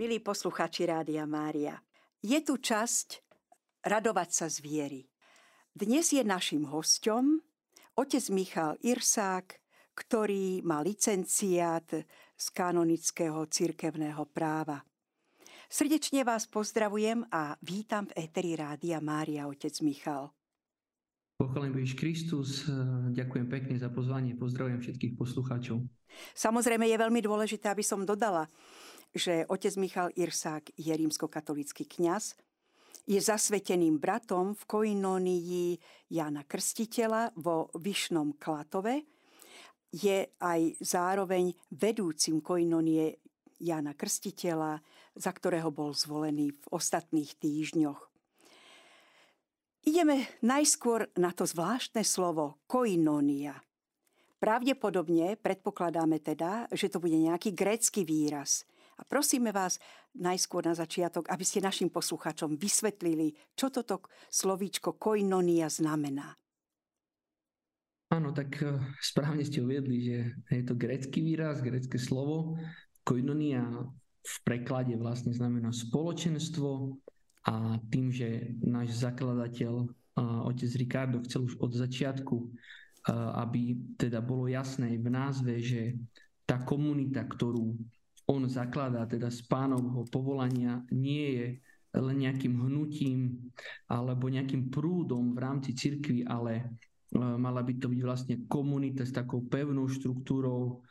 Milí posluchači Rádia Mária, je tu časť radovať sa z viery. Dnes je našim hostom otec Michal Irsák, ktorý má licenciát z kanonického cirkevného práva. Srdečne vás pozdravujem a vítam v Eteri Rádia Mária, otec Michal. Pochválim Ježiš Kristus, ďakujem pekne za pozvanie, pozdravujem všetkých poslucháčov. Samozrejme je veľmi dôležité, aby som dodala, že otec Michal Irsák je rímskokatolický kňaz, je zasveteným bratom v koinónii Jana Krstiteľa vo Vyšnom Klatove, je aj zároveň vedúcim koinonie Jana Krstiteľa, za ktorého bol zvolený v ostatných týždňoch. Ideme najskôr na to zvláštne slovo koinonia. Pravdepodobne predpokladáme teda, že to bude nejaký grécky výraz – a prosíme vás najskôr na začiatok, aby ste našim posluchačom vysvetlili, čo toto slovíčko koinonia znamená. Áno, tak eh, správne ste uviedli, že je to grecký výraz, grecké slovo. Koinonia v preklade vlastne znamená spoločenstvo a tým, že náš zakladateľ, otec Ricardo, chcel už od začiatku, aby teda bolo jasné v názve, že tá komunita, ktorú on zakladá teda z pánovho povolania, nie je len nejakým hnutím alebo nejakým prúdom v rámci cirkvi, ale mala by to byť vlastne komunita s takou pevnou štruktúrou,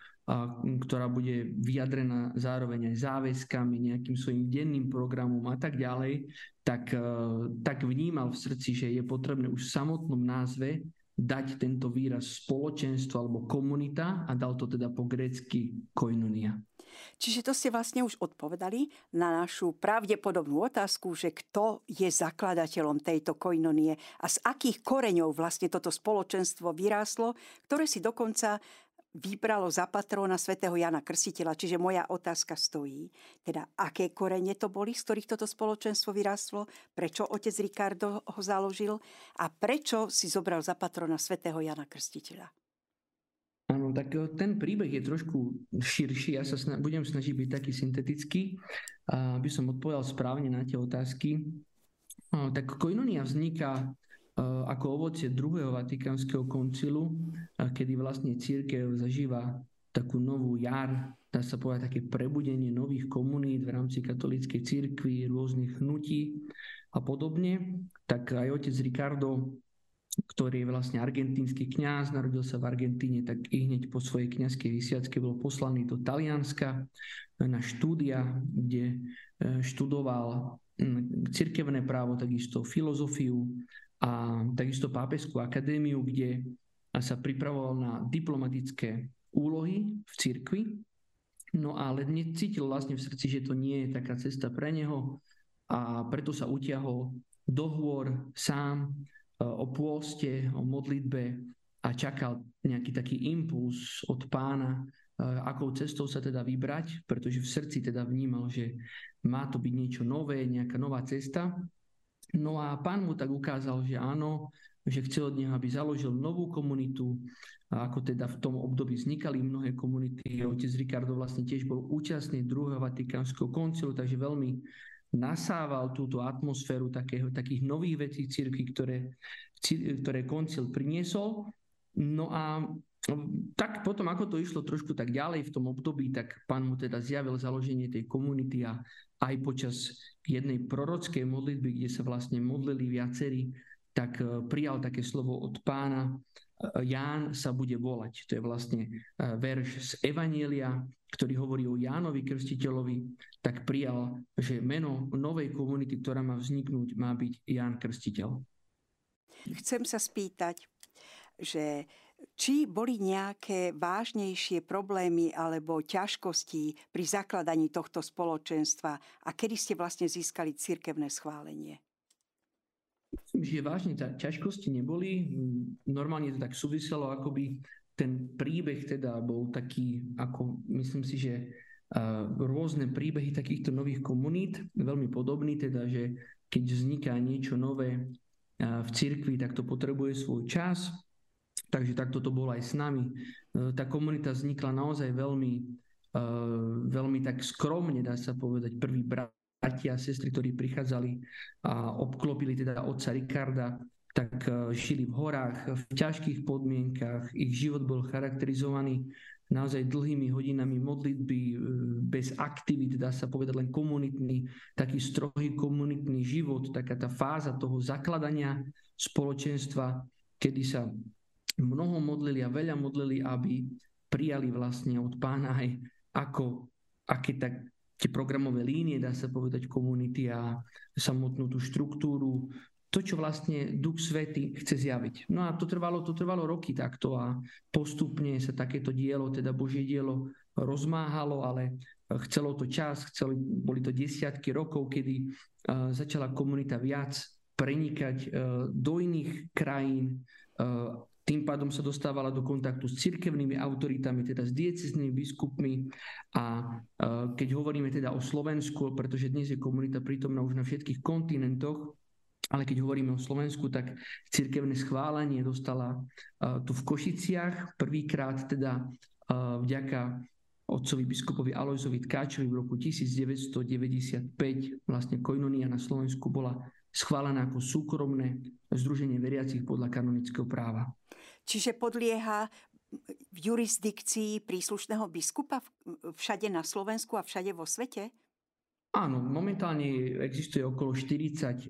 ktorá bude vyjadrená zároveň aj záväzkami, nejakým svojim denným programom a tak ďalej, tak, e, tak vnímal v srdci, že je potrebné už v samotnom názve dať tento výraz spoločenstvo alebo komunita a dal to teda po grécky koinonia. Čiže to ste vlastne už odpovedali na našu pravdepodobnú otázku, že kto je zakladateľom tejto koinonie a z akých koreňov vlastne toto spoločenstvo vyrástlo, ktoré si dokonca vybralo za patróna svätého Jana Krstiteľa. Čiže moja otázka stojí, teda aké korene to boli, z ktorých toto spoločenstvo vyrástlo, prečo otec Ricardo ho založil a prečo si zobral za patróna svätého Jana Krstiteľa. Áno, tak eh, ten príbeh je trošku širší. Ja sa sna- budem snažiť byť taký syntetický, aby som odpovedal správne na tie otázky. Tak koinonia vzniká ako ovocie druhého Vatikánskeho koncilu, kedy vlastne církev zažíva takú novú jar, dá sa povedať také prebudenie nových komunít v rámci katolíckej církvy, rôznych hnutí a podobne. Tak aj otec Ricardo ktorý je vlastne argentínsky kňaz, narodil sa v Argentíne, tak i hneď po svojej kňazskej vysiacke bol poslaný do Talianska na štúdia, kde študoval cirkevné právo, takisto filozofiu a takisto pápežskú akadémiu, kde sa pripravoval na diplomatické úlohy v cirkvi. No ale necítil vlastne v srdci, že to nie je taká cesta pre neho a preto sa utiahol dohovor sám o pôste, o modlitbe a čakal nejaký taký impuls od pána, akou cestou sa teda vybrať, pretože v srdci teda vnímal, že má to byť niečo nové, nejaká nová cesta. No a pán mu tak ukázal, že áno, že chcel od neho, aby založil novú komunitu, a ako teda v tom období vznikali mnohé komunity. Otec Ricardo vlastne tiež bol účastný druhého Vatikánskeho koncilu, takže veľmi nasával túto atmosféru takého, takých nových vecí cirkvi, ktoré, ktoré koncil priniesol. No a tak potom, ako to išlo trošku tak ďalej v tom období, tak pán mu teda zjavil založenie tej komunity a aj počas jednej prorockej modlitby, kde sa vlastne modlili viacerí, tak eh, prijal také slovo od pána, Ján sa bude volať. To je vlastne e, verš z Evanielia, ktorý hovorí o Jánovi Krstiteľovi, tak prijal, že meno novej komunity, ktorá má vzniknúť, má byť Ján Krstiteľ. Chcem sa spýtať, že či boli nejaké vážnejšie problémy alebo ťažkosti pri zakladaní tohto spoločenstva a kedy ste vlastne získali cirkevné schválenie? Myslím, že vážne ťažkosti neboli. Normálne to tak súviselo, akoby ten príbeh teda bol taký, ako myslím si, že rôzne príbehy takýchto nových komunít, veľmi podobný, teda, že keď vzniká niečo nové v cirkvi, tak to potrebuje svoj čas. Takže takto to bolo aj s nami. Uh, tá komunita vznikla naozaj veľmi veľmi tak skromne, dá sa povedať, prvý bratia a sestry, ktorí prichádzali a obklopili teda otca Rikarda, tak žili v horách, v ťažkých podmienkach. Ich život bol charakterizovaný naozaj dlhými hodinami modlitby, e, bez aktivít, dá sa povedať len komunitný, taký strohý komunitný život, taká tá fáza toho zakladania spoločenstva, kedy sa mnoho modlili a veľa modlili, aby prijali vlastne od pána aj ako, aké tak tie programové línie, dá sa povedať, komunity a samotnú tú štruktúru, to, čo vlastne Duch Svety chce zjaviť. No a to trvalo, to trvalo roky takto a postupne sa takéto dielo, teda Božie dielo rozmáhalo, ale chcelo to čas, chceli, boli to desiatky rokov, kedy uh, začala komunita viac prenikať uh, do iných krajín, uh, tým pádom sa dostávala do kontaktu s cirkevnými autoritami, teda s dieceznými biskupmi a keď hovoríme teda o Slovensku, pretože dnes je komunita prítomná už na všetkých kontinentoch, ale keď hovoríme o Slovensku, tak cirkevné schválenie dostala uh, tu v Košiciach prvýkrát teda uh, vďaka otcovi biskupovi Alojzovi Tkáčovi v roku 1995 vlastne Koinonia na Slovensku bola schválená ako súkromné združenie veriacich podľa kanonického práva. Čiže podlieha v jurisdikcii príslušného biskupa všade na Slovensku a všade vo svete? Áno, momentálne existuje okolo 40 uh, eh,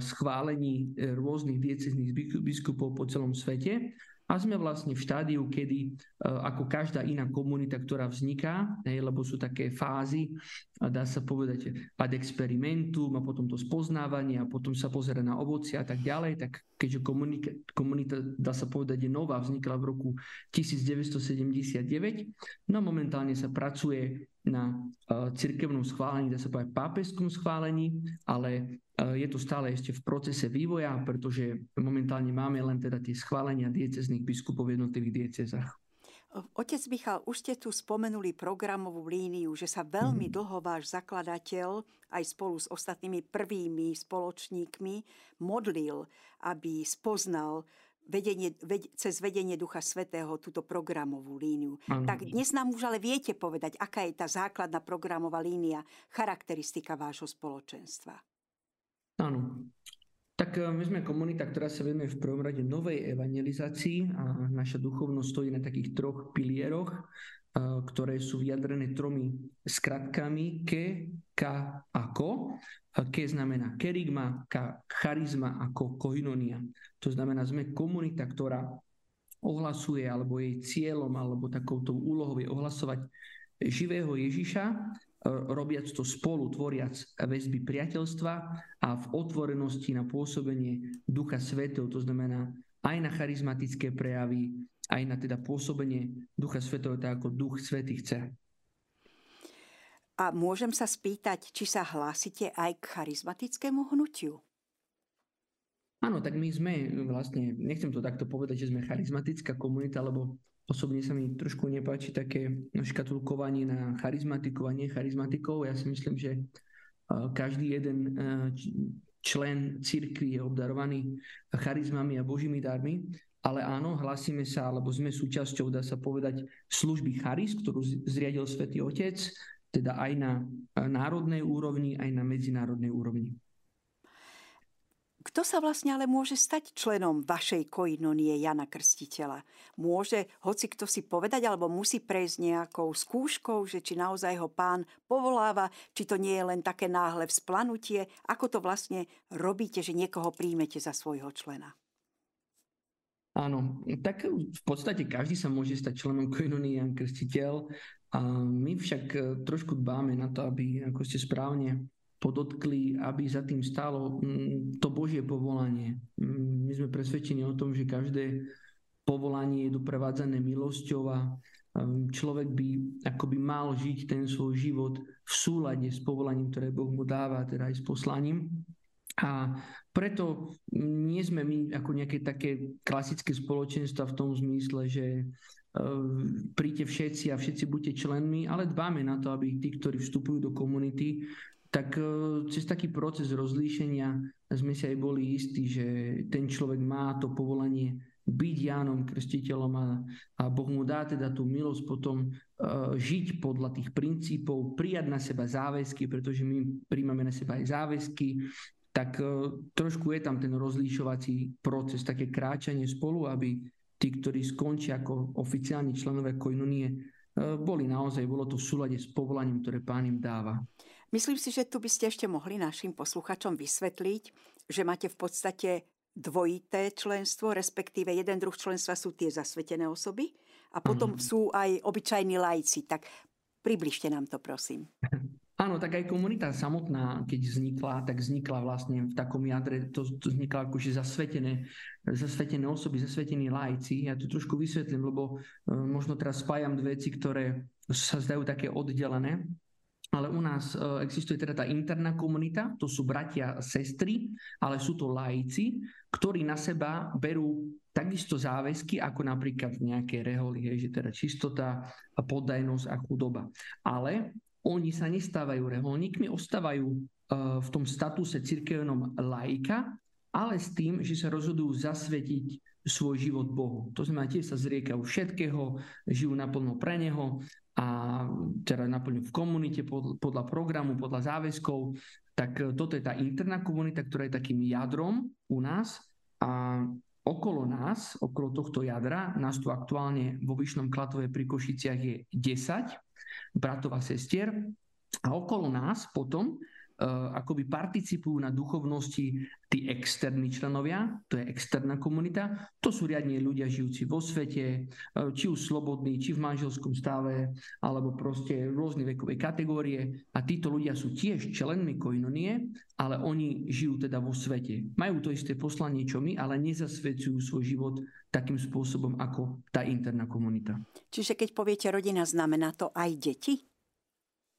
schválení eh, rôznych diecezných biskupov po celom svete a sme vlastne v štádiu, kedy uh, ako každá iná komunita, ktorá vzniká, hej, lebo sú také fázy, dá sa povedať ad experimentum a potom to spoznávanie a potom sa pozera na ovoci a tak ďalej, tak keďže komunita, komunita dá sa povedať, je nová, vznikla v roku 1979, no momentálne sa pracuje na uh, cirkevnom schválení, dá sa povedať pápežskom schválení, ale uh, je to stále ešte v procese vývoja, pretože momentálne máme len teda tie schválenia diecezných biskupov v jednotlivých diecezách. Otec Michal, už ste tu spomenuli programovú líniu, že sa veľmi mm. dlho váš zakladateľ aj spolu s ostatnými prvými spoločníkmi modlil, aby spoznal vedenie, ved, cez vedenie Ducha Svetého túto programovú líniu. Ano. Tak dnes nám už ale viete povedať, aká je tá základná programová línia, charakteristika vášho spoločenstva. Áno. Tak e, my sme komunita, ktorá sa venuje v prvom rade novej evangelizácii a naša duchovnosť stojí na takých troch pilieroch, ktoré sú vyjadrené tromi skratkami ke, ka a ko. Ke znamená kerigma, ka charizma ako koinonia. To znamená, sme komunita, ktorá ohlasuje, alebo jej cieľom, alebo takouto úlohou je ohlasovať živého Ježiša, e, robiac to spolu, tvoriac väzby priateľstva a v otvorenosti na pôsobenie Ducha Svetého, to znamená aj na charizmatické prejavy, aj na teda pôsobenie Ducha Svetého, tak ako Duch Svetý chce. A môžem sa spýtať, či sa hlásite aj k charizmatickému hnutiu? Áno, tak my sme vlastne, nechcem to takto povedať, že sme charizmatická komunita, lebo osobne sa mi trošku nepáči také škatulkovanie na charizmatikov a necharizmatikov. Ja si myslím, že každý jeden člen cirkvi je obdarovaný charizmami a božími darmi, ale áno, hlasíme sa, alebo sme súčasťou, dá sa povedať, služby Charis, ktorú zriadil Svätý Otec, teda aj na národnej úrovni, aj na medzinárodnej úrovni. Kto sa vlastne ale môže stať členom vašej koinonie Jana Krstiteľa? Môže hoci kto si povedať, alebo musí prejsť nejakou skúškou, že či naozaj ho pán povoláva, či to nie je len také náhle vzplanutie? Ako to vlastne robíte, že niekoho príjmete za svojho člena? Áno, tak v podstate každý sa môže stať členom koinonie Jan Krstiteľ. A my však e, trošku dbáme na to, aby, ako ste správne podotkli, aby za tým stalo mm, to Božie povolanie. Mm, my sme presvedčení o tom, že každé povolanie je doprevádzané milosťou a mm, človek by akoby mal žiť ten svoj život v súlade s povolaním, ktoré Boh mu dáva, teda aj s poslaním. A preto nie sme my ako nejaké také klasické spoločenstva v tom zmysle, že Ehm, príďte všetci a všetci buďte členmi, ale dbáme na to, aby tí, ktorí vstupujú do komunity, tak e, cez taký proces rozlíšenia sme si aj boli istí, že ten človek má to povolanie byť Jánom Krstiteľom a, a Boh mu dá teda tú milosť potom žiť podľa tých princípov, prijať na seba záväzky, pretože my príjmame na seba aj záväzky, tak trošku je tam ten rozlíšovací proces, také kráčanie spolu, aby tí, ktorí skončia ako oficiálni členové koinonie, boli naozaj, bolo to v súlade s povolaním, ktoré pán im dáva. Myslím si, že tu by ste ešte mohli našim posluchačom vysvetliť, že máte v podstate dvojité členstvo, respektíve jeden druh členstva sú tie zasvetené osoby a potom mm. sú aj obyčajní lajci. Tak približte nám to, prosím. Áno, tak aj komunita samotná, keď vznikla, tak vznikla vlastne v takom jadre, to, to vznikla akože zasvetené, zasvetené osoby, zasvetení lajci. Ja to trošku vysvetlím, lebo e, možno teraz spájam dve veci, ktoré sa zdajú také oddelené. Ale u nás e, existuje teda tá interná komunita, to sú bratia a sestry, ale sú to lajci, ktorí na seba berú takisto záväzky, ako napríklad nejaké reholy, hej, že teda čistota, poddajnosť a chudoba. Ale oni sa nestávajú reholníkmi, ostávajú uh, v tom statuse cirkevnom laika, ale s tým, že sa rozhodujú zasvetiť svoj život Bohu. To znamená, tiež sa zriekajú všetkého, žijú naplno pre Neho a teda naplno v komunite podľa programu, podľa záväzkov. Tak e, toto je tá interná komunita, ktorá je takým jadrom u nás a okolo nás, okolo tohto jadra, nás tu aktuálne vo Vyšnom Klatove pri Košiciach je 10 bratov a sestier. A okolo nás potom akoby participujú na duchovnosti tí externí členovia, to je externá komunita, to sú riadne ľudia žijúci vo svete, uh, či už slobodní, či v manželskom stave, alebo proste rôzne vekové kategórie a títo ľudia sú tiež členmi koinonie, ale oni žijú teda vo svete. Majú to isté poslanie, čo my, ale nezasvedcujú svoj život takým spôsobom ako tá interná komunita. Čiže keď poviete rodina, znamená to aj deti?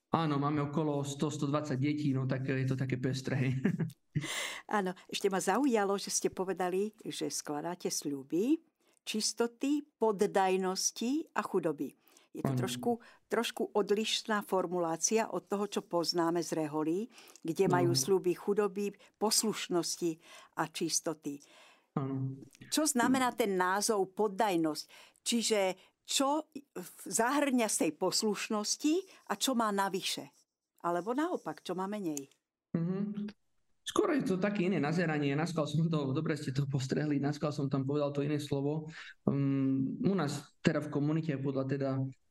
Áno, máme okolo 100-120 detí, no tak je to také pestré. Áno, ešte ma zaujalo, že ste povedali, že skladáte sľuby, čistoty, poddajnosti a chudoby. Je to trošku, trošku odlišná formulácia od toho, čo poznáme z reholí, kde majú sľuby chudoby, poslušnosti a čistoty. Čo znamená ten názov poddajnosť? Čiže čo zahrňa z tej poslušnosti a čo má navyše? Alebo naopak, čo má menej? Mm-hmm. Skoro je to také iné nazeranie. Naskal som to, dobre ste to postrehli, naskal som tam povedal to iné slovo. Um, u nás teda v komunite podľa teda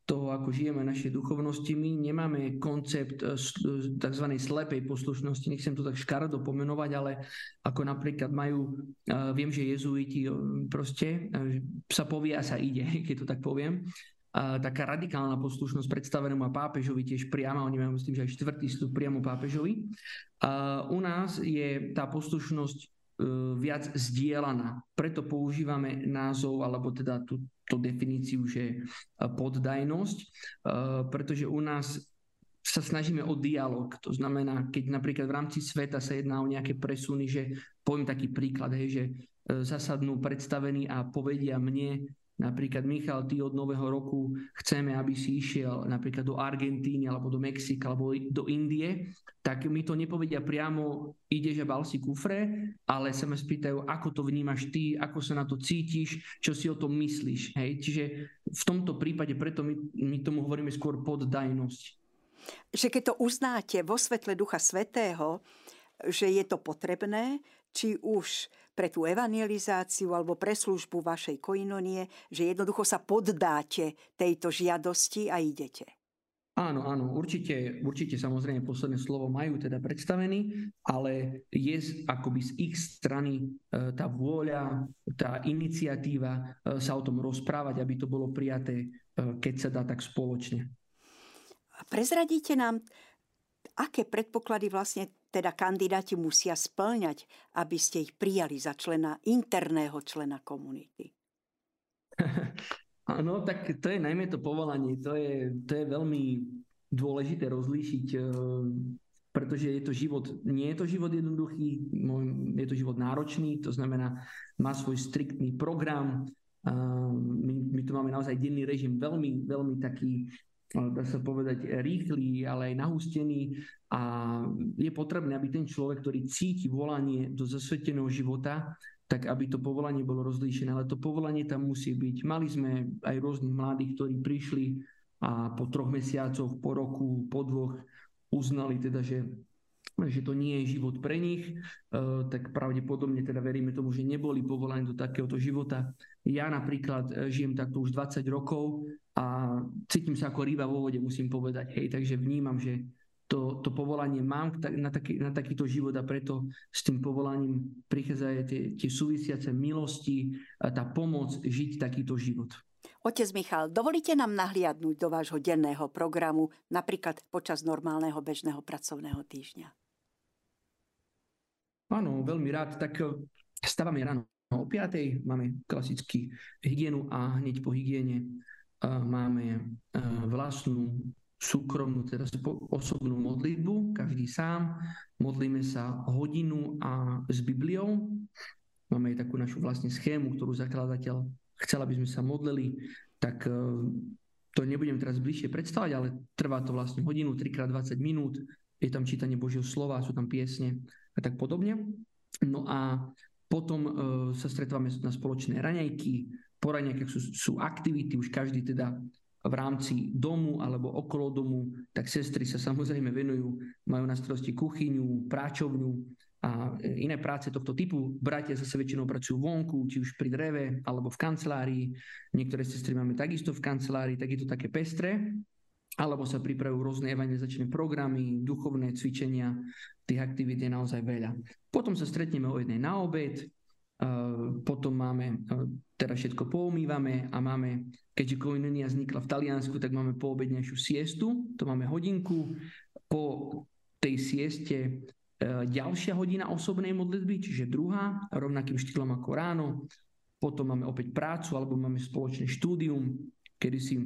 toho, ako žijeme naše duchovnosti. My nemáme koncept eh, eh, tzv. slepej poslušnosti, nechcem to tak škarodo pomenovať, ale ako napríklad majú, eh, viem, že jezuiti proste sa povie a sa ide, keď to tak poviem. A taká radikálna poslušnosť predstavenému a pápežovi tiež priama, oni majú myslím, že aj štvrtý stup priamo pápežovi. A u nás je tá poslušnosť viac zdieľaná. Preto používame názov, alebo teda tú tú definíciu, že e, poddajnosť, e, pretože u nás sa snažíme o dialog. To znamená, keď napríklad v rámci sveta sa jedná o nejaké presuny, že poviem taký príklad, hej, že e, zasadnú predstavení a povedia mne, Napríklad, Michal, ty od nového roku chceme, aby si išiel napríklad do Argentíny, alebo do Mexika, alebo do Indie, tak mi to nepovedia priamo, ideš a bal si kufre, ale sa ma spýtajú, ako to vnímaš ty, ako sa na to cítiš, čo si o tom myslíš. Hej? Čiže v tomto prípade preto my, my tomu hovoríme skôr poddajnosť. Že keď to uznáte vo svetle Ducha Svetého, že je to potrebné, či už pre tú evangelizáciu alebo pre službu vašej koinonie, že jednoducho sa poddáte tejto žiadosti a idete. Áno, áno, určite, určite samozrejme posledné slovo majú teda predstavený, ale je akoby z ich strany e, tá vôľa, tá iniciatíva e, sa o tom rozprávať, aby to bolo prijaté, e, keď sa dá tak spoločne. Prezradíte nám, aké predpoklady vlastne teda kandidáti musia splňať, aby ste ich prijali za člena, interného člena komunity? No tak to je najmä to povolanie. To je, to je veľmi dôležité rozlíšiť, eh, pretože je to život, nie je to život jednoduchý, je to život náročný, to znamená, má svoj striktný program, my, my tu máme naozaj denný režim veľmi, veľmi taký dá sa povedať, rýchly, ale aj nahustený a je potrebné, aby ten človek, ktorý cíti volanie do zasveteného života, tak aby to povolanie bolo rozlíšené. Ale to povolanie tam musí byť. Mali sme aj rôznych mladých, ktorí prišli a po troch mesiacoch, po roku, po dvoch uznali teda, že že to nie je život pre nich, e, tak pravdepodobne teda veríme tomu, že neboli povolaní do takéhoto života. Ja napríklad e, žijem takto už 20 rokov a cítim sa ako ryba vo vode, musím povedať. Hej, takže vnímam, že to, to povolanie mám na, taký, na takýto život a preto s tým povolaním prichádzajú tie, tie súvisiace milosti, tá pomoc žiť takýto život. Otec Michal, dovolíte nám nahliadnúť do vášho denného programu, napríklad počas normálneho bežného pracovného týždňa? Áno, veľmi rád. Tak eh, stávame ráno o 5. Máme klasický hygienu a hneď po hygiene eh, máme eh, vlastnú súkromnú, teda osobnú modlitbu, každý sám. Modlíme sa hodinu a s Bibliou. Máme aj takú našu vlastne schému, ktorú zakladateľ chcel, aby sme sa modlili. Tak to nebudem teraz bližšie predstavať, ale trvá to vlastne hodinu, 3x20 minút. Je tam čítanie Božieho slova, sú tam piesne a tak podobne. No a potom e, sa stretávame na spoločné raňajky, po raňajkách sú, sú aktivity, už každý teda v rámci domu alebo okolo domu, tak sestry sa samozrejme venujú, majú na starosti kuchyňu, práčovňu a iné práce tohto typu. Bratia zase väčšinou pracujú vonku, či už pri dreve alebo v kancelárii. Niektoré sestry máme takisto v kancelárii, tak je to také pestré alebo sa pripravujú rôzne evangelizačné programy, duchovné cvičenia, tých aktivít je naozaj veľa. Potom sa stretneme o jednej na obed, potom máme, teda všetko poumývame a máme, keďže koinonia vznikla v Taliansku, tak máme poobednejšiu siestu, to máme hodinku, po tej sieste e, ďalšia hodina osobnej modlitby, čiže druhá, rovnakým štýlom ako ráno, potom máme opäť prácu alebo máme spoločné štúdium, kedy si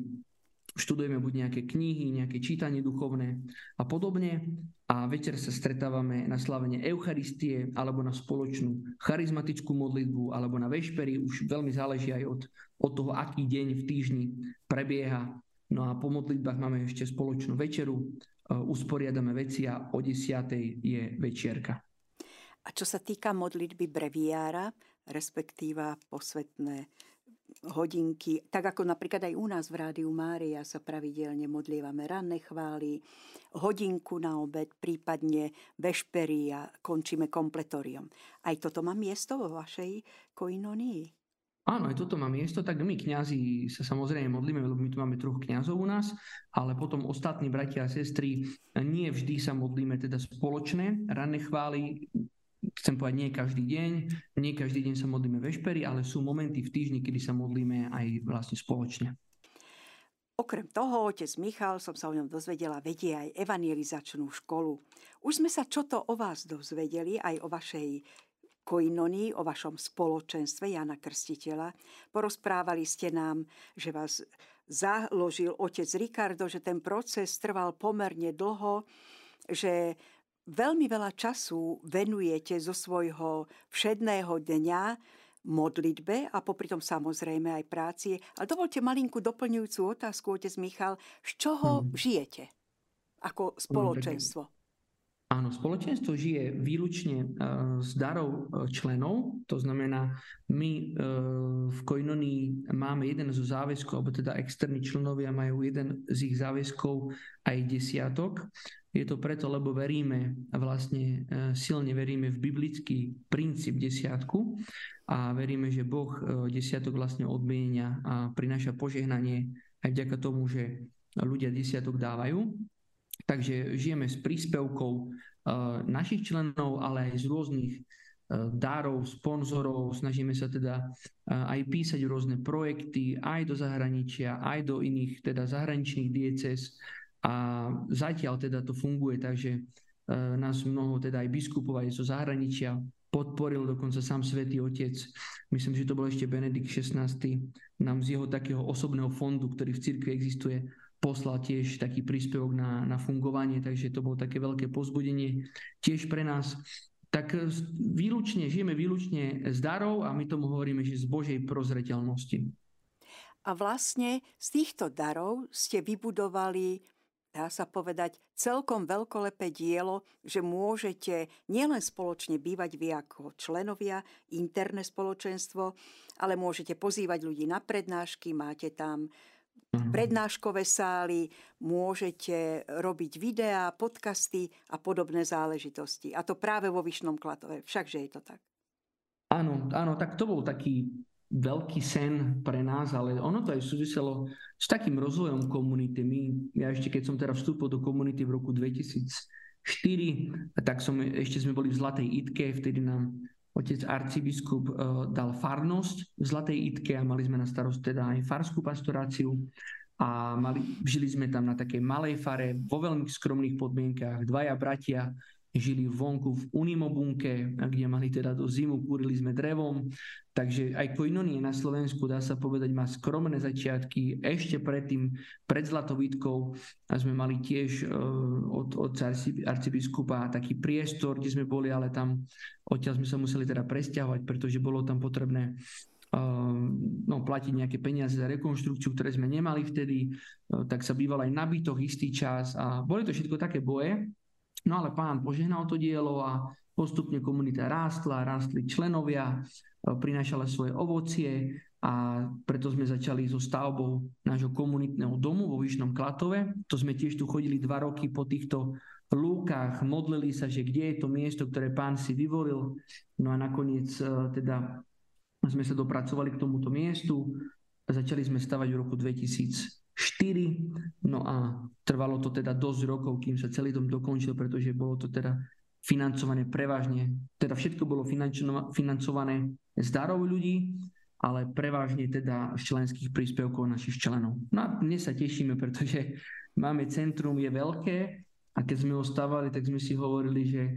študujeme buď nejaké knihy, nejaké čítanie duchovné a podobne a večer sa stretávame na slavenie Eucharistie alebo na spoločnú charizmatickú modlitbu alebo na vešpery, už veľmi záleží aj od, od toho, aký deň v týždni prebieha. No a po modlitbách máme ešte spoločnú večeru, e, usporiadame veci a o 10. je večierka. A čo sa týka modlitby breviára, respektíva posvetné hodinky, tak ako napríklad aj u nás v Rádiu Mária sa pravidelne modlievame ranné chvály, hodinku na obed, prípadne vešpery a končíme kompletoriom. Aj toto má miesto vo vašej koinonii? Áno, aj toto má miesto, tak my kňazi sa samozrejme modlíme, lebo my tu máme troch kňazov u nás, ale potom ostatní bratia a sestry nie vždy sa modlíme teda spoločné ranné chvály, chcem povedať, nie každý deň, nie každý deň sa modlíme vešpery, ale sú momenty v týždni, kedy sa modlíme aj vlastne spoločne. Okrem toho, otec Michal, som sa o ňom dozvedela, vedie aj evangelizačnú školu. Už sme sa čo to o vás dozvedeli, aj o vašej koinonii, o vašom spoločenstve Jana Krstiteľa. Porozprávali ste nám, že vás založil otec Ricardo, že ten proces trval pomerne dlho, že veľmi veľa času venujete zo svojho všedného dňa modlitbe a popri tom samozrejme aj práci. A dovolte malinkú doplňujúcu otázku, otec Michal. Z čoho hmm. žijete ako spoločenstvo? Áno, spoločenstvo žije výlučne z darov e, členov, to znamená, my e, v Koinonii máme jeden zo záväzkov, alebo teda externí členovia majú jeden z ich záväzkov aj desiatok. Je to preto, lebo veríme, vlastne e, silne veríme v biblický princíp desiatku a veríme, že Boh desiatok vlastne odmienia a prináša požehnanie aj vďaka tomu, že ľudia desiatok dávajú. Takže žijeme s príspevkou eh, našich členov, ale aj z rôznych dárov, sponzorov. Snažíme sa teda aj písať rôzne projekty aj do zahraničia, aj do iných teda zahraničných dieces. A zatiaľ teda to funguje, takže nás mnoho teda aj biskupov aj zo zahraničia podporil dokonca sám svätý Otec. Myslím, že to bol ešte Benedikt XVI. Nám z jeho takého osobného fondu, ktorý v cirkvi existuje, poslal tiež taký príspevok na, na fungovanie, takže to bolo také veľké pozbudenie tiež pre nás. Tak výlučne, žijeme výlučne z darov a my tomu hovoríme, že z Božej prozreteľnosti. A vlastne z týchto darov ste vybudovali dá sa povedať, celkom veľkolepé dielo, že môžete nielen spoločne bývať vy ako členovia, interné spoločenstvo, ale môžete pozývať ľudí na prednášky, máte tam prednáškové sály, môžete robiť videá, podcasty a podobné záležitosti. A to práve vo Vyšnom Klatove. Všakže je to tak. Áno, áno, tak to bol taký veľký sen pre nás, ale ono to aj súviselo s takým rozvojom komunity. My, ja ešte keď som teda vstúpil do komunity v roku 2004, tak som, ešte sme boli v Zlatej Itke, vtedy nám otec arcibiskup uh, dal farnosť v Zlatej Itke a mali sme na starost teda aj farskú pastoráciu a mali, žili sme tam na takej malej fare vo veľmi skromných podmienkách, dvaja bratia, žili vonku v Unimobunke, kde mali teda do zimu, kúrili sme drevom, takže aj koinonie na Slovensku, dá sa povedať, má skromné začiatky. Ešte predtým, pred Zlatovítkou, a sme mali tiež uh, od, od arcibiskupa taký priestor, kde sme boli, ale tam odtiaľ sme sa museli teda presťahovať, pretože bolo tam potrebné uh, no, platiť nejaké peniaze za rekonštrukciu, ktoré sme nemali vtedy, uh, tak sa býval aj na bytoch istý čas a boli to všetko také boje, No ale pán požehnal to dielo a postupne komunita rástla, rástli členovia, e, prinášala svoje ovocie a preto sme začali so stavbou nášho komunitného domu vo Vyšnom Klatove. To sme tiež tu chodili dva roky po týchto lúkach, modlili sa, že kde je to miesto, ktoré pán si vyvolil. No a nakoniec e, teda sme sa dopracovali k tomuto miestu. Začali sme stavať v roku 2000 4. No a trvalo to teda dosť rokov, kým sa celý dom dokončil, pretože bolo to teda financované prevažne, teda všetko bolo financované z darov ľudí, ale prevažne teda z členských príspevkov našich členov. No a dnes sa tešíme, pretože máme centrum, je veľké a keď sme ho stavali, tak sme si hovorili, že e,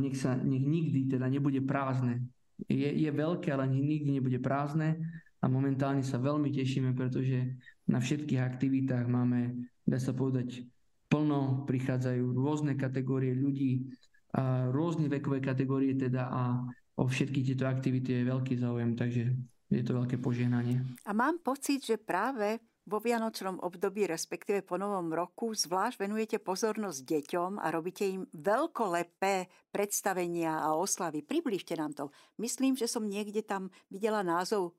nech, sa, nech nikdy teda nebude prázdne. Je, je veľké, ale nikdy nebude prázdne a momentálne sa veľmi tešíme, pretože na všetkých aktivitách máme, dá sa povedať, plno, prichádzajú rôzne kategórie ľudí, a rôzne vekové kategórie teda a o všetky tieto aktivity je veľký záujem, takže je to veľké požehnanie. A mám pocit, že práve vo vianočnom období, respektíve po novom roku, zvlášť venujete pozornosť deťom a robíte im veľkolepé predstavenia a oslavy. Približte nám to. Myslím, že som niekde tam videla názov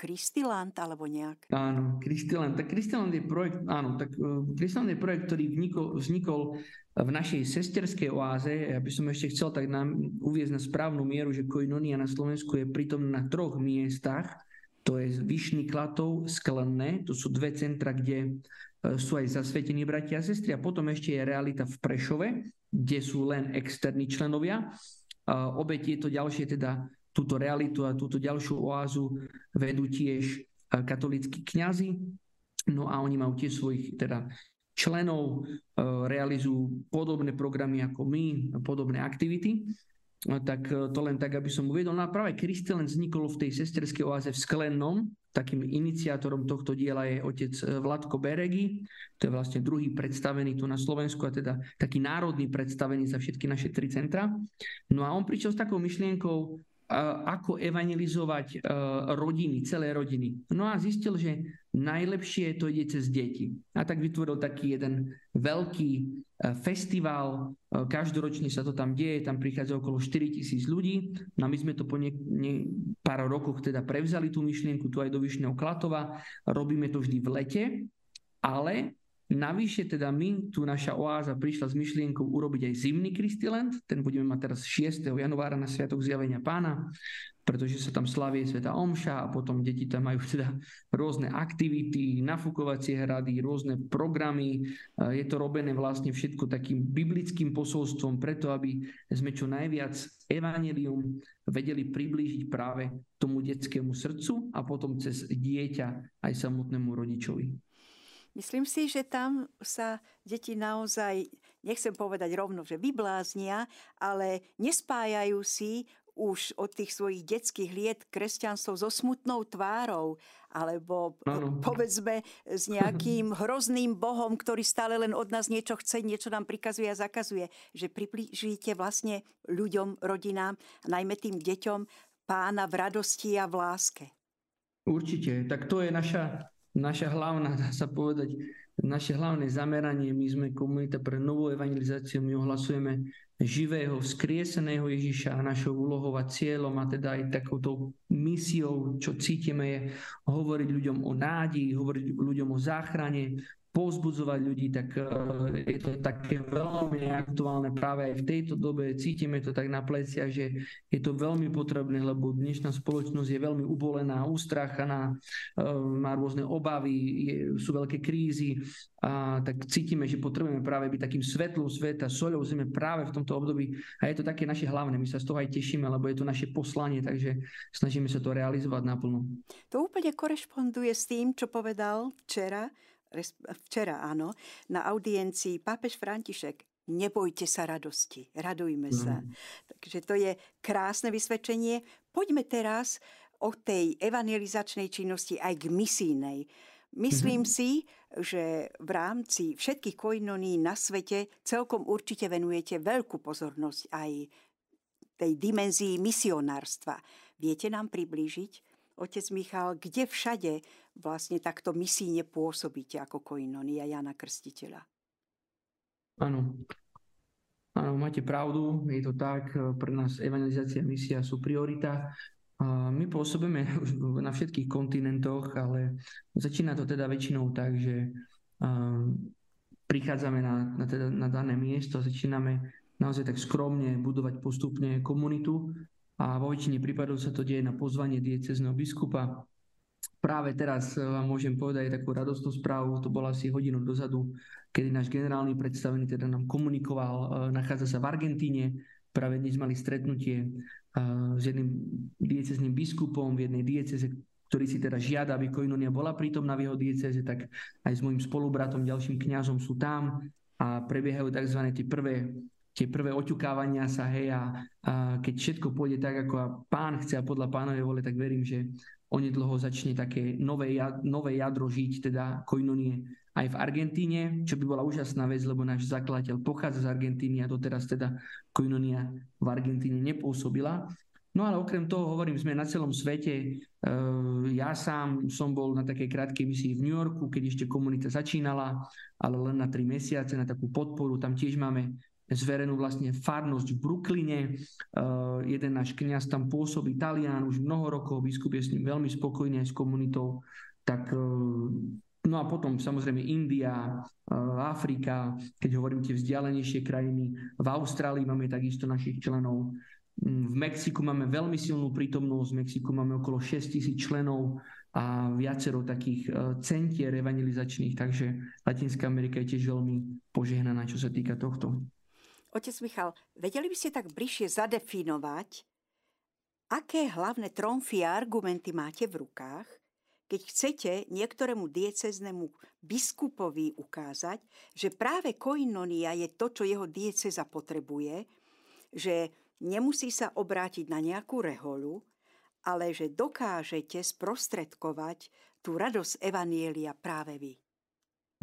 Kristiland alebo nejak? Áno, Kristiland. Tak Kristiland je projekt, áno, tak Kristiland je projekt, ktorý vznikol, vznikol v našej sesterskej oáze. Ja by som ešte chcel tak nám uviezť na správnu mieru, že Koinonia na Slovensku je pritom na troch miestach. To je Vyšný Klatov, Sklenné, to sú dve centra, kde e, sú aj zasvetení bratia a sestry a potom ešte je realita v Prešove, kde sú len externí členovia. Obe tieto ďalšie teda túto realitu a túto ďalšiu oázu vedú tiež e, katolíckí kňazi. No a oni majú tiež svojich teda členov, e, realizujú podobné programy ako my, podobné aktivity. No, tak e, to len tak, aby som uvedol. No a práve Kristelen vznikol v tej sesterskej oáze v Sklennom. Takým iniciátorom tohto diela je otec Vladko Beregi. To je vlastne druhý predstavený tu na Slovensku a teda taký národný predstavený za všetky naše tri centra. No a on prišiel s takou myšlienkou, ako evangelizovať rodiny, celé rodiny. No a zistil, že najlepšie to ide cez deti. A tak vytvoril taký jeden veľký festival, každoročne sa to tam deje, tam prichádza okolo 4 tisíc ľudí. No my sme to po ne, ne, pár rokoch teda prevzali tú myšlienku tu aj do Vyšného Klatova. Robíme to vždy v lete, ale Navyše teda my, tu naša oáza prišla s myšlienkou urobiť aj zimný Kristiland, ten budeme mať teraz 6. januára na Sviatok zjavenia pána, pretože sa tam slavie Sveta Omša a potom deti tam majú teda rôzne aktivity, nafúkovacie hrady, rôzne programy. Je to robené vlastne všetko takým biblickým posolstvom preto, aby sme čo najviac evanelium vedeli priblížiť práve tomu detskému srdcu a potom cez dieťa aj samotnému rodičovi. Myslím si, že tam sa deti naozaj, nechcem povedať rovno, že vybláznia, ale nespájajú si už od tých svojich detských liet kresťanstvo so smutnou tvárou, alebo ano. povedzme s nejakým hrozným bohom, ktorý stále len od nás niečo chce, niečo nám prikazuje a zakazuje. Že priblížite vlastne ľuďom, rodinám, najmä tým deťom, pána v radosti a v láske. Určite. Tak to je naša naša hlavná, dá sa povedať, naše hlavné zameranie, my sme komunita pre novú evangelizáciu, my ohlasujeme živého, vzkrieseného Ježiša a našou úlohou a cieľom a teda aj takouto misiou, čo cítime je hovoriť ľuďom o nádeji, hovoriť ľuďom o záchrane, povzbudzovať ľudí, tak e, je to také veľmi aktuálne práve aj v tejto dobe. Cítime to tak na pleciach, že je to veľmi potrebné, lebo dnešná spoločnosť je veľmi ubolená, ústrachaná, e, má rôzne obavy, sú veľké krízy a tak cítime, že potrebujeme práve byť takým svetlom sveta, soľou zeme práve v tomto období a je to také naše hlavné. My sa z toho aj tešíme, lebo je to naše poslanie, takže snažíme sa to realizovať naplno. To úplne korešponduje s tým, čo povedal včera včera áno, na audiencii pápež František nebojte sa radosti, radujme sa. Mm. Takže to je krásne vysvedčenie. Poďme teraz od tej evangelizačnej činnosti aj k misijnej. Myslím mm-hmm. si, že v rámci všetkých koinoní na svete celkom určite venujete veľkú pozornosť aj tej dimenzii misionárstva. Viete nám priblížiť, otec Michal, kde všade vlastne takto misíne pôsobíte ako koinonia Jana Krstiteľa. Áno. Áno, máte pravdu, je to tak. Pre nás evangelizácia misia sú priorita. My pôsobíme na všetkých kontinentoch, ale začína to teda väčšinou tak, že prichádzame na, na, teda, na dané miesto, začíname naozaj tak skromne budovať postupne komunitu a vo väčšine prípadov sa to deje na pozvanie diecezného biskupa Práve teraz eh, vám môžem povedať takú radostnú správu, to bola asi hodinu dozadu, kedy náš generálny predstavený teda nám komunikoval, eh, nachádza sa v Argentíne, práve dnes mali stretnutie eh, s jedným diecezným biskupom v jednej dieceze, ktorý si teda žiada, aby Koinonia bola prítomná v jeho dieceze, tak aj s môjim spolubratom, ďalším kňazom sú tam a prebiehajú tzv. tie prvé tie prvé oťukávania sa, hej, a, a keď všetko pôjde tak, ako pán chce a podľa pánovej vole, tak verím, že onedlho začne také nové, nové jadro žiť, teda koinonie aj v Argentíne, čo by bola úžasná vec, lebo náš zakladateľ pochádza z Argentíny a doteraz teda koinonia v Argentíne nepôsobila. No ale okrem toho, hovorím, sme na celom svete. E, ja sám som bol na takej krátkej misii v New Yorku, keď ešte komunita začínala, ale len na tri mesiace, na takú podporu. Tam tiež máme zverenú vlastne farnosť v Brooklyne. Uh, jeden náš kniaz tam pôsobí Talian už mnoho rokov, biskup je s ním veľmi spokojný aj s komunitou. Tak, uh, no a potom samozrejme India, uh, Afrika, keď hovorím tie vzdialenejšie krajiny. V Austrálii máme takisto našich členov. Mm, v Mexiku máme veľmi silnú prítomnosť. V Mexiku máme okolo 6 tisíc členov a viacero takých centier evangelizačných, takže Latinská Amerika je tiež veľmi požehnaná, čo sa týka tohto. Otec Michal, vedeli by ste tak bližšie zadefinovať, aké hlavné tromfy a argumenty máte v rukách, keď chcete niektorému dieceznému biskupovi ukázať, že práve koinonia je to, čo jeho dieceza potrebuje, že nemusí sa obrátiť na nejakú reholu, ale že dokážete sprostredkovať tú radosť Evanielia práve vy.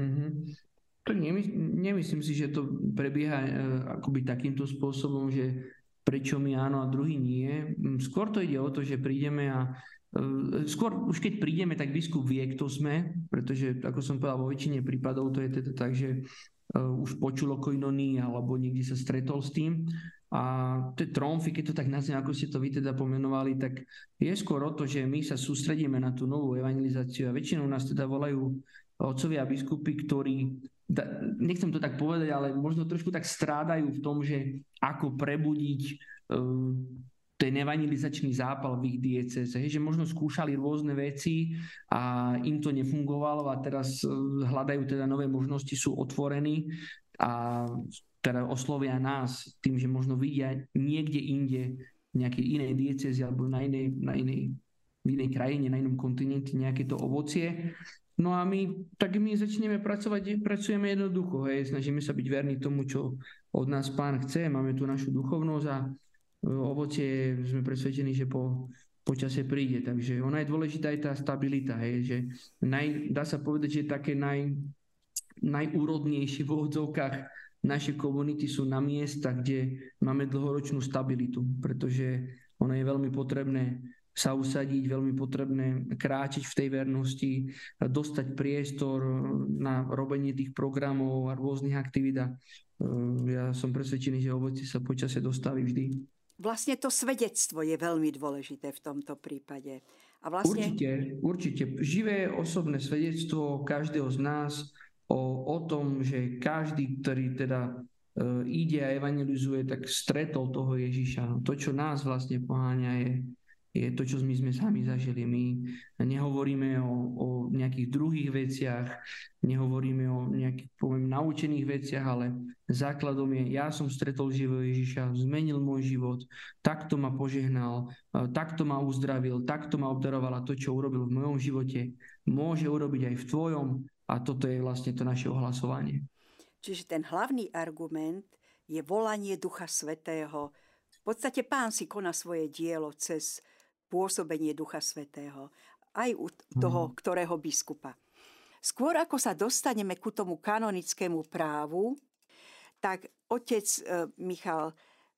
Mm-hmm. To nemysl- nemyslím si, že to prebieha e, akoby takýmto spôsobom, že prečo my áno a druhý nie. Mm, skôr to ide o to, že prídeme a e, skôr už keď prídeme, tak biskup vie, kto sme, pretože ako som povedal, vo väčšine prípadov to je teda tak, že e, už počulo koinoní alebo niekde sa stretol s tým. A tie tromfy, keď to tak nazviem, ako ste to vy teda pomenovali, tak je skôr o to, že my sa sústredíme na tú novú evangelizáciu a väčšinou nás teda volajú otcovia biskupy, ktorí nechcem to tak povedať, ale možno trošku tak strádajú v tom, že ako prebudiť uh, ten evangelizačný zápal v ich dieceze, že možno skúšali rôzne veci a im to nefungovalo a teraz uh, hľadajú teda nové možnosti, sú otvorení a teda oslovia nás tým, že možno vidia niekde inde nejakej inej diecezi alebo na inej, na inej, v inej krajine, na inom kontinente nejaké to ovocie No a my, tak my začneme pracovať, pracujeme jednoducho, hej, snažíme sa byť verní tomu, čo od nás pán chce, máme tu našu duchovnosť a e, ovocie sme presvedčení, že po, po čase príde. Takže ona je dôležitá aj tá stabilita, hej, že naj, dá sa povedať, že také naj, najúrodnejšie v úvodzovkách naše komunity sú na miesta, kde máme dlhoročnú stabilitu, pretože ono je veľmi potrebné sa usadiť, veľmi potrebné kráčiť v tej vernosti, dostať priestor na robenie tých programov a rôznych aktivít. Ja som presvedčený, že ovoci sa počasie dostaví vždy. Vlastne to svedectvo je veľmi dôležité v tomto prípade. A vlastne... Určite, určite. Živé osobné svedectvo každého z nás o, o tom, že každý, ktorý teda E, ide a evangelizuje, tak stretol toho Ježiša. To, čo nás vlastne poháňa, je, je to, čo my sme sami zažili. My nehovoríme o, o nejakých druhých veciach, nehovoríme o nejakých, poviem, naučených veciach, ale základom je, ja som stretol živého Ježiša, zmenil môj život, takto ma požehnal, e, takto ma uzdravil, takto ma obdaroval a to, čo urobil v mojom živote, môže urobiť aj v tvojom a toto je vlastne to naše ohlasovanie. Čiže ten hlavný argument je volanie Ducha Svetého. V podstate pán si koná svoje dielo cez pôsobenie Ducha Svetého. Aj u toho, mm. ktorého biskupa. Skôr ako sa dostaneme ku tomu kanonickému právu, tak otec e, Michal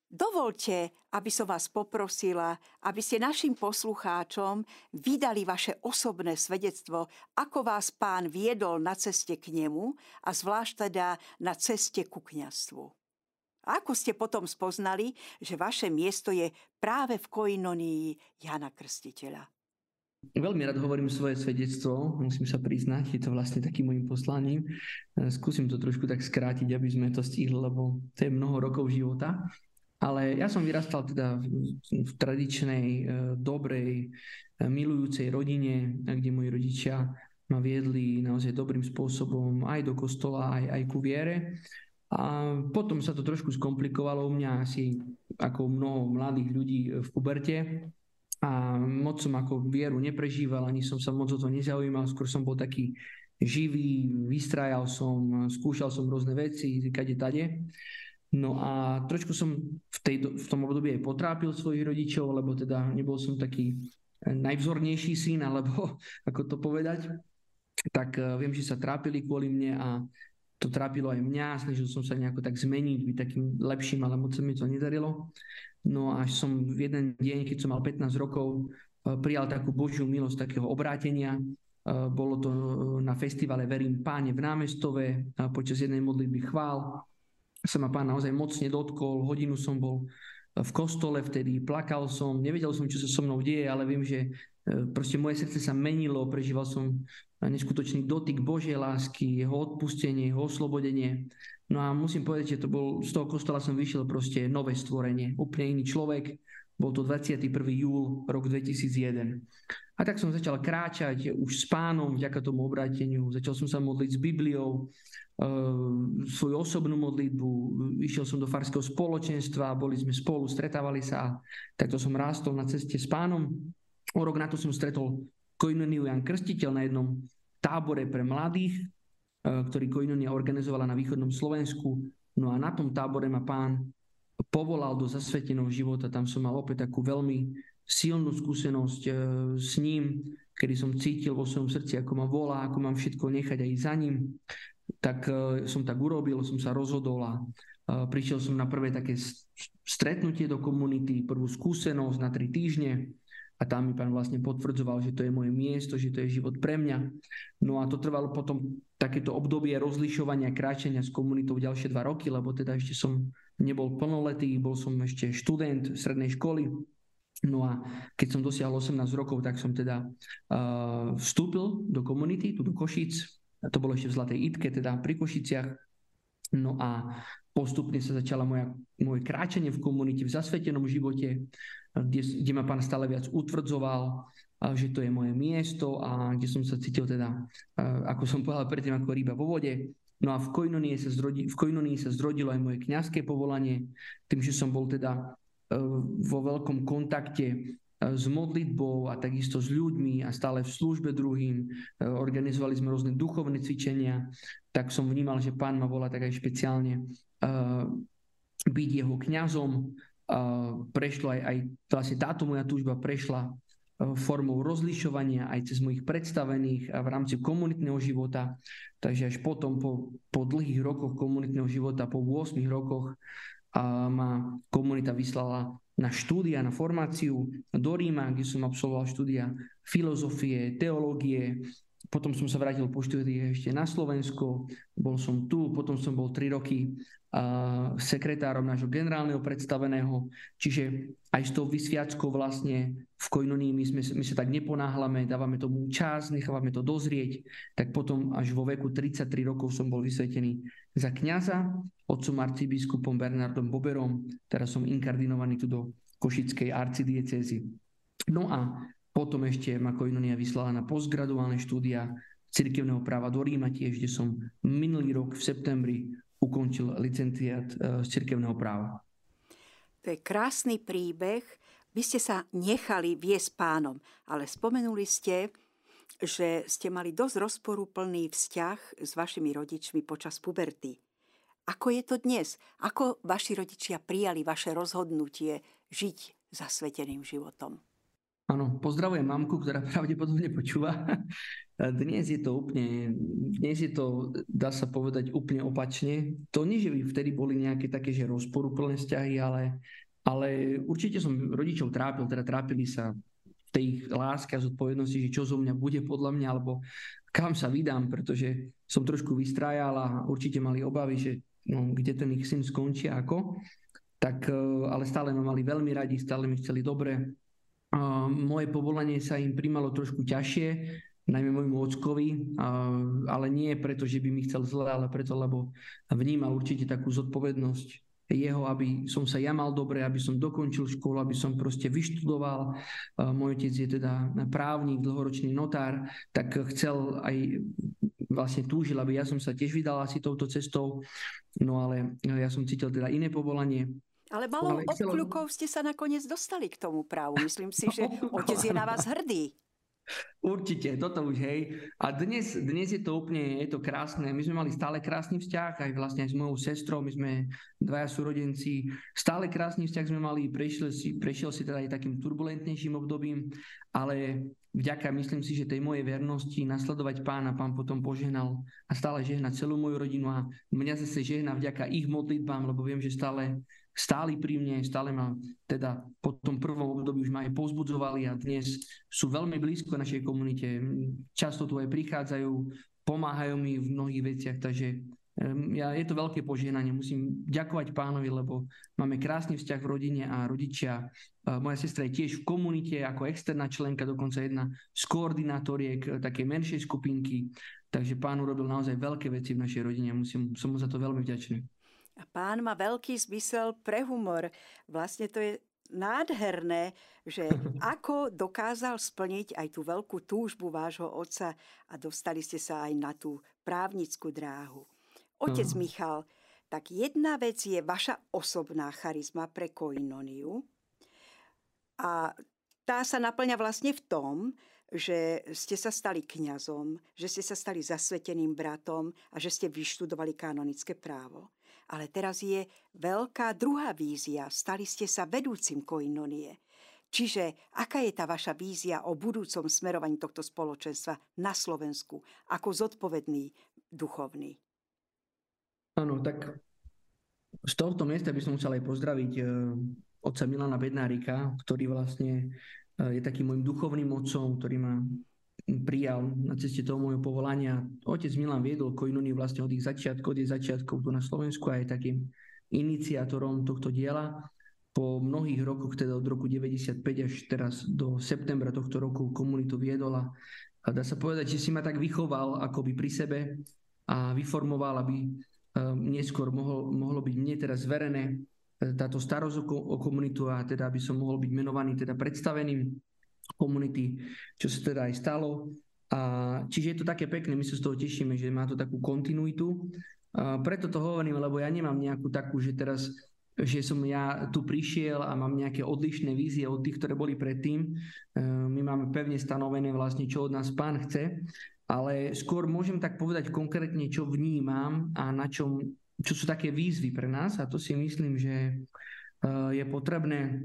Dovolte, aby som vás poprosila, aby ste našim poslucháčom vydali vaše osobné svedectvo, ako vás pán viedol na ceste k nemu a zvlášť teda na ceste ku kňastvu. Ako ste potom spoznali, že vaše miesto je práve v koinonii Jana Krstiteľa? Veľmi rád hovorím svoje svedectvo, musím sa priznať, je to vlastne takým môjim poslaním. Skúsim to trošku tak skrátiť, aby sme to stihli, lebo to je mnoho rokov života. Ale ja som vyrastal teda v, v tradičnej, e, dobrej, e, milujúcej rodine, kde moji rodičia ma viedli naozaj dobrým spôsobom aj do kostola, aj, aj ku viere. A potom sa to trošku skomplikovalo u mňa asi ako mnoho mladých ľudí v puberte. A moc som ako vieru neprežíval, ani som sa moc o to nezaujímal, skôr som bol taký živý, vystrajal som, skúšal som rôzne veci, kade tade. No a trošku som v, tej, v tom období aj potrápil svojich rodičov, lebo teda nebol som taký eh, najvzornejší syn, alebo ako to povedať. Tak eh, viem, že sa trápili kvôli mne a to trápilo aj mňa, snažil som sa nejako tak zmeniť, byť takým lepším, ale moc sa mi to nedarilo. No až som v jeden deň, keď som mal 15 rokov, eh, prijal takú Božiu milosť takého obrátenia. Bolo to na festivale Verím páne v námestove počas jednej modlitby chvál sa ma pán naozaj mocne dotkol, hodinu som bol v kostole vtedy, plakal som, nevedel som, čo sa so mnou deje, ale viem, že e, proste moje srdce sa menilo, prežíval som neskutočný dotyk Božej lásky, jeho odpustenie, jeho oslobodenie. No a musím povedať, že to bol, z toho kostola som vyšiel proste nové stvorenie, úplne iný človek. Bol to 21. júl, rok 2001. A tak som začal kráčať už s pánom vďaka tomu obráteniu. Začal som sa modliť s Bibliou, Ehm, svoju osobnú modlitbu, išiel som do farského spoločenstva, boli sme spolu, stretávali sa, takto som rástol na ceste s pánom. O rok na to som stretol Koinoniu Jan Krstiteľ na jednom tábore pre mladých, eh, ktorý Koinonia organizovala na východnom Slovensku. No a na tom tábore ma pán povolal do zasveteného života. Tam som mal opäť takú veľmi silnú skúsenosť eh, s ním, kedy som cítil vo svojom srdci, ako ma volá, ako mám všetko nechať aj za ním tak e, som tak urobil, som sa rozhodol a e, prišiel som na prvé také stretnutie do komunity, prvú skúsenosť na tri týždne a tam mi pán vlastne potvrdzoval, že to je moje miesto, že to je život pre mňa. No a to trvalo potom takéto obdobie rozlišovania, kráčania s komunitou ďalšie dva roky, lebo teda ešte som nebol plnoletý, bol som ešte študent strednej školy. No a keď som dosiahol 18 rokov, tak som teda uh, vstúpil do komunity, tu do Košic, to bolo ešte v Zlatej Itke, teda pri Košiciach. No a postupne sa začala moja, moje kráčanie v komunite, v zasvetenom živote, kde, kde ma pán stále viac utvrdzoval, že to je moje miesto a kde som sa cítil teda, ako som povedal predtým, ako ryba vo vode. No a v Koinonii sa, zrodí, v Koinonii sa zrodilo aj moje kňazské povolanie, tým, že som bol teda e, vo veľkom kontakte s modlitbou a takisto s ľuďmi a stále v službe druhým. E, organizovali sme rôzne duchovné cvičenia, tak som vnímal, že pán ma volá tak aj špeciálne byť jeho kňazom. Prešlo aj, aj vlastne táto moja túžba prešla formou rozlišovania aj cez mojich predstavených a v rámci komunitného života. Takže až potom, po, po dlhých rokoch komunitného života, po 8 rokoch, a ma komunita vyslala na štúdia, na formáciu do Ríma, kde som absolvoval štúdia filozofie, teológie, potom som sa vrátil po štúdii ešte na Slovensko, bol som tu, potom som bol 3 roky sekretárom nášho generálneho predstaveného, čiže aj s tou vysviackou vlastne v Koinonii my, sme, my sa tak neponáhlame, dávame tomu čas, nechávame to dozrieť, tak potom až vo veku 33 rokov som bol vysvetený za kňaza, otcom arcibiskupom Bernardom Boberom, teraz som inkardinovaný tu do Košickej arcidiecezy. No a potom ešte ma Koinonia vyslala na postgraduálne štúdia cirkevného práva do Ríma tiež, kde som minulý rok v septembri ukončil licenciát e, z cirkevného práva. To je krásny príbeh. Vy ste sa nechali viesť pánom, ale spomenuli ste, že ste mali dosť rozporúplný vzťah s vašimi rodičmi počas puberty. Ako je to dnes? Ako vaši rodičia prijali vaše rozhodnutie žiť zasveteným životom? Áno, pozdravujem mamku, ktorá pravdepodobne počúva. Dnes je to úplne, dnes je to, dá sa povedať, úplne opačne. To nie, že by vtedy boli nejaké také, že rozporúplné vzťahy, ale, ale určite som rodičov trápil, teda trápili sa v tej láske a zodpovednosti, že čo zo mňa bude podľa mňa, alebo kam sa vydám, pretože som trošku vystrájal a určite mali obavy, že no, kde ten ich syn skončí ako. Tak, e, ale stále ma mali veľmi radi, stále mi chceli dobre. Moje povolanie sa im primalo trošku ťažšie, najmä môjmu ockovi, ale nie preto, že by mi chcel zle, ale preto, lebo vnímal určite takú zodpovednosť jeho, aby som sa ja mal dobre, aby som dokončil školu, aby som proste vyštudoval. Môj otec je teda právnik, dlhoročný notár, tak chcel aj vlastne túžil, aby ja som sa tiež vydal asi touto cestou, no ale ja som cítil teda iné povolanie, ale malou obkľukou ste sa nakoniec dostali k tomu právu. Myslím si, že otec je na vás hrdý. Určite, toto už hej. A dnes, dnes je to úplne, je to krásne. My sme mali stále krásny vzťah, aj vlastne aj s mojou sestrou, my sme dvaja súrodenci. Stále krásny vzťah sme mali, prešiel si, prešiel si teda aj takým turbulentnejším obdobím, ale vďaka, myslím si, že tej mojej vernosti nasledovať pána, pán potom požehnal a stále žehna celú moju rodinu a mňa zase žehna vďaka ich modlitbám, lebo viem, že stále stáli pri mne, stále ma teda po tom prvom období už ma aj pozbudzovali a dnes sú veľmi blízko našej komunite. Často tu aj prichádzajú, pomáhajú mi v mnohých veciach, takže ja, je to veľké požehnanie. Musím ďakovať pánovi, lebo máme krásny vzťah v rodine a rodičia. Moja sestra je tiež v komunite ako externá členka, dokonca jedna z koordinátoriek e, takej menšej skupinky. Takže pán urobil naozaj veľké veci v našej rodine musím, som mu za to veľmi vďačný. A pán má veľký zmysel pre humor. Vlastne to je nádherné, že ako dokázal splniť aj tú veľkú túžbu vášho otca a dostali ste sa aj na tú právnickú dráhu. Otec uh-huh. Michal, tak jedna vec je vaša osobná charizma pre koinoniu a tá sa naplňa vlastne v tom, že ste sa stali kňazom, že ste sa stali zasveteným bratom a že ste vyštudovali kanonické právo. Ale teraz je veľká druhá vízia. Stali ste sa vedúcim koinonie. Čiže aká je tá vaša vízia o budúcom smerovaní tohto spoločenstva na Slovensku ako zodpovedný duchovný? Áno, tak z tohto miesta by som musel aj pozdraviť uh, otca Milana Bednárika, ktorý vlastne uh, je takým môjim duchovným otcom, ktorý ma prijal na ceste toho môjho povolania. Otec Milan viedol Koinony vlastne od ich začiatkov, od ich začiatkov tu na Slovensku a je takým iniciátorom tohto diela. Po mnohých rokoch, teda od roku 95 až teraz do septembra tohto roku komunitu viedol a, dá sa povedať, že si ma tak vychoval akoby pri sebe a vyformoval, aby um, neskôr mohol, mohlo byť mne teraz zverené e, táto starosť o komunitu a teda aby som mohol byť menovaný teda predstaveným komunity, čo sa teda aj stalo. A, čiže je to také pekné, my sa z toho tešíme, že má to takú kontinuitu. A preto to hovorím, lebo ja nemám nejakú takú, že teraz že som ja tu prišiel a mám nejaké odlišné vízie od tých, ktoré boli predtým. E, my máme pevne stanovené vlastne, čo od nás pán chce, ale skôr môžem tak povedať konkrétne, čo vnímam a na čom, čo sú také výzvy pre nás a to si myslím, že e, je potrebné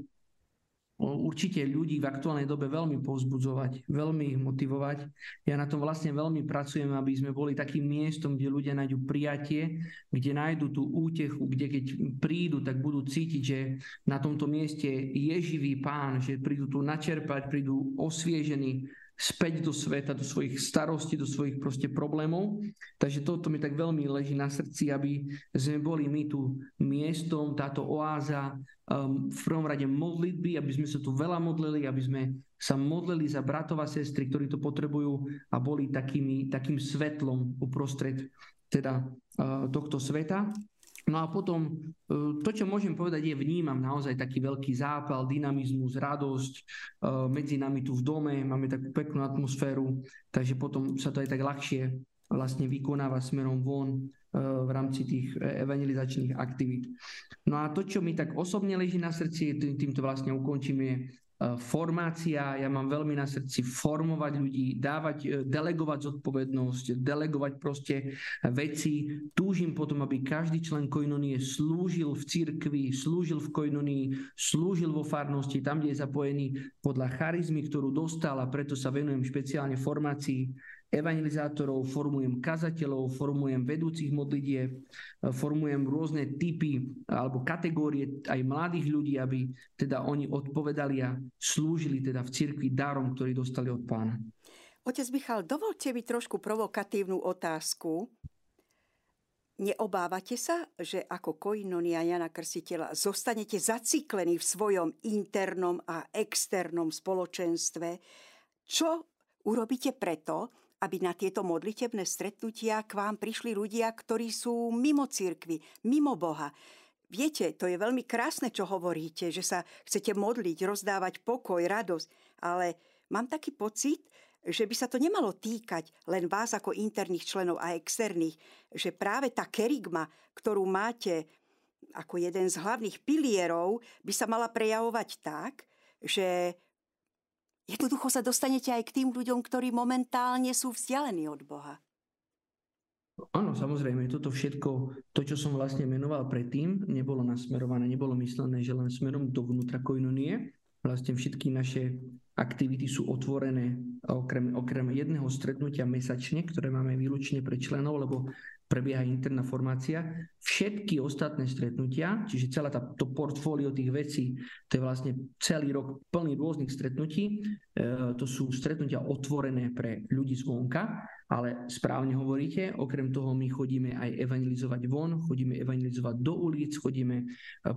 určite ľudí v aktuálnej dobe veľmi povzbudzovať, veľmi ich motivovať. Ja na tom vlastne veľmi pracujem, aby sme boli takým miestom, kde ľudia nájdu prijatie, kde nájdu tú útechu, kde keď prídu, tak budú cítiť, že na tomto mieste je živý pán, že prídu tu načerpať, prídu osviežení, späť do sveta, do svojich starostí, do svojich proste problémov. Takže toto mi tak veľmi leží na srdci, aby sme boli my tu miestom, táto oáza um, v prvom rade modlitby, aby sme sa tu veľa modlili, aby sme sa modlili za bratov a sestry, ktorí to potrebujú a boli takými, takým svetlom uprostred teda uh, tohto sveta. No a potom e, to, čo môžem povedať, je vnímam naozaj taký veľký zápal, dynamizmus, radosť e, medzi nami tu v dome, máme takú peknú atmosféru, takže potom sa to aj tak ľahšie vlastne vykonáva smerom von e, v rámci tých evangelizačných aktivít. No a to, čo mi tak osobne leží na srdci, týmto vlastne ukončím, je E, formácia, ja mám veľmi na srdci formovať ľudí, dávať, e, delegovať zodpovednosť, delegovať proste veci. Túžim potom, aby každý člen koinonie slúžil v cirkvi, slúžil v koinonii, slúžil vo farnosti, tam, kde je zapojený podľa charizmy, ktorú dostal a preto sa venujem špeciálne formácii evangelizátorov, formujem kazateľov, formujem vedúcich modlitieb, formujem rôzne typy alebo kategórie aj mladých ľudí, aby teda oni odpovedali a slúžili teda v cirkvi darom, ktorý dostali od pána. Otec Michal, dovolte mi trošku provokatívnu otázku. Neobávate sa, že ako koinonia Jana Krstiteľa zostanete zaciklení v svojom internom a externom spoločenstve? Čo urobíte preto, aby na tieto modlitebné stretnutia k vám prišli ľudia, ktorí sú mimo cirkvy, mimo Boha. Viete, to je veľmi krásne, čo hovoríte, že sa chcete modliť, rozdávať pokoj, radosť, ale mám taký pocit, že by sa to nemalo týkať len vás ako interných členov a externých, že práve tá kerigma, ktorú máte ako jeden z hlavných pilierov, by sa mala prejavovať tak, že Jednoducho sa dostanete aj k tým ľuďom, ktorí momentálne sú vzdialení od Boha. Áno, samozrejme, toto všetko, to, čo som vlastne menoval predtým, nebolo nasmerované, nebolo myslené, že len smerom dovnútra koinonie. Vlastne všetky naše aktivity sú otvorené okrem, okrem jedného stretnutia mesačne, ktoré máme výlučne pre členov, lebo prebieha interná formácia. Všetky ostatné stretnutia, čiže celá tá, to portfólio tých vecí, to je vlastne celý rok plný rôznych stretnutí, e, to sú stretnutia otvorené pre ľudí zvonka, ale správne hovoríte, okrem toho my chodíme aj evangelizovať von, chodíme evangelizovať do ulic, chodíme e,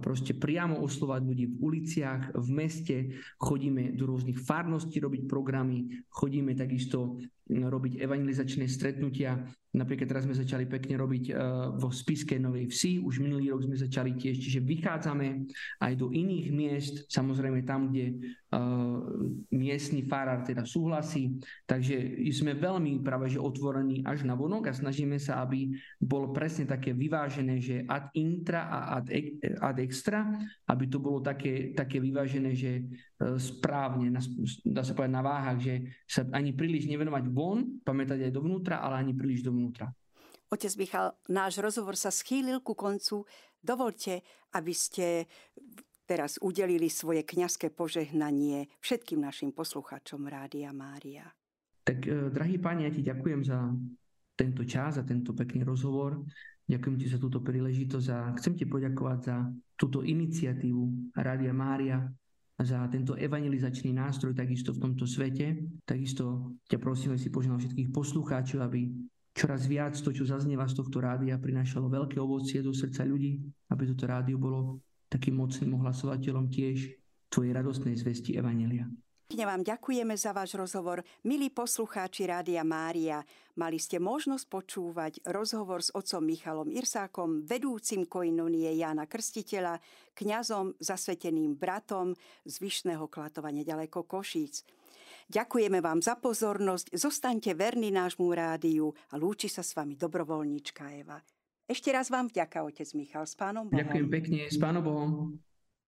proste priamo oslovať ľudí v uliciach, v meste, chodíme do rôznych farností robiť programy, chodíme takisto robiť evangelizačné stretnutia. Napríklad teraz sme začali pekne robiť uh, vo Spiskej Novej Vsi, už minulý rok sme začali tiež, čiže vychádzame aj do iných miest, samozrejme tam, kde uh, miestny farár teda súhlasí. Takže sme veľmi práve že otvorení až na vonok a snažíme sa, aby bolo presne také vyvážené, že ad intra a ad, ad extra, aby to bolo také, také vyvážené, že správne, dá sa povedať na váhach, že sa ani príliš nevenovať von, pamätať aj dovnútra, ale ani príliš dovnútra. Otec Michal, náš rozhovor sa schýlil ku koncu. Dovolte, aby ste teraz udelili svoje kňazské požehnanie všetkým našim poslucháčom Rádia Mária. Tak, eh, drahý páni, ja ti ďakujem za tento čas, za tento pekný rozhovor. Ďakujem ti za túto príležitosť a chcem ti poďakovať za túto iniciatívu Rádia Mária, za tento evangelizačný nástroj takisto v tomto svete. Takisto ťa prosím, si požehnal všetkých poslucháčov, aby čoraz viac to, čo zaznieva z tohto rádia, prinášalo veľké ovocie do srdca ľudí, aby toto rádio bolo takým mocným ohlasovateľom tiež tvojej radostnej zvesti Evangelia. Pekne vám ďakujeme za váš rozhovor. Milí poslucháči Rádia Mária, mali ste možnosť počúvať rozhovor s otcom Michalom Irsákom, vedúcim koinonie Jána Krstiteľa, kňazom, zasveteným bratom z Vyšného klatova nedaleko Košíc. Ďakujeme vám za pozornosť, zostaňte verní nášmu rádiu a lúči sa s vami dobrovoľníčka Eva. Ešte raz vám vďaka, otec Michal, s pánom Bohom. Ďakujem pekne, s pánom Bohom.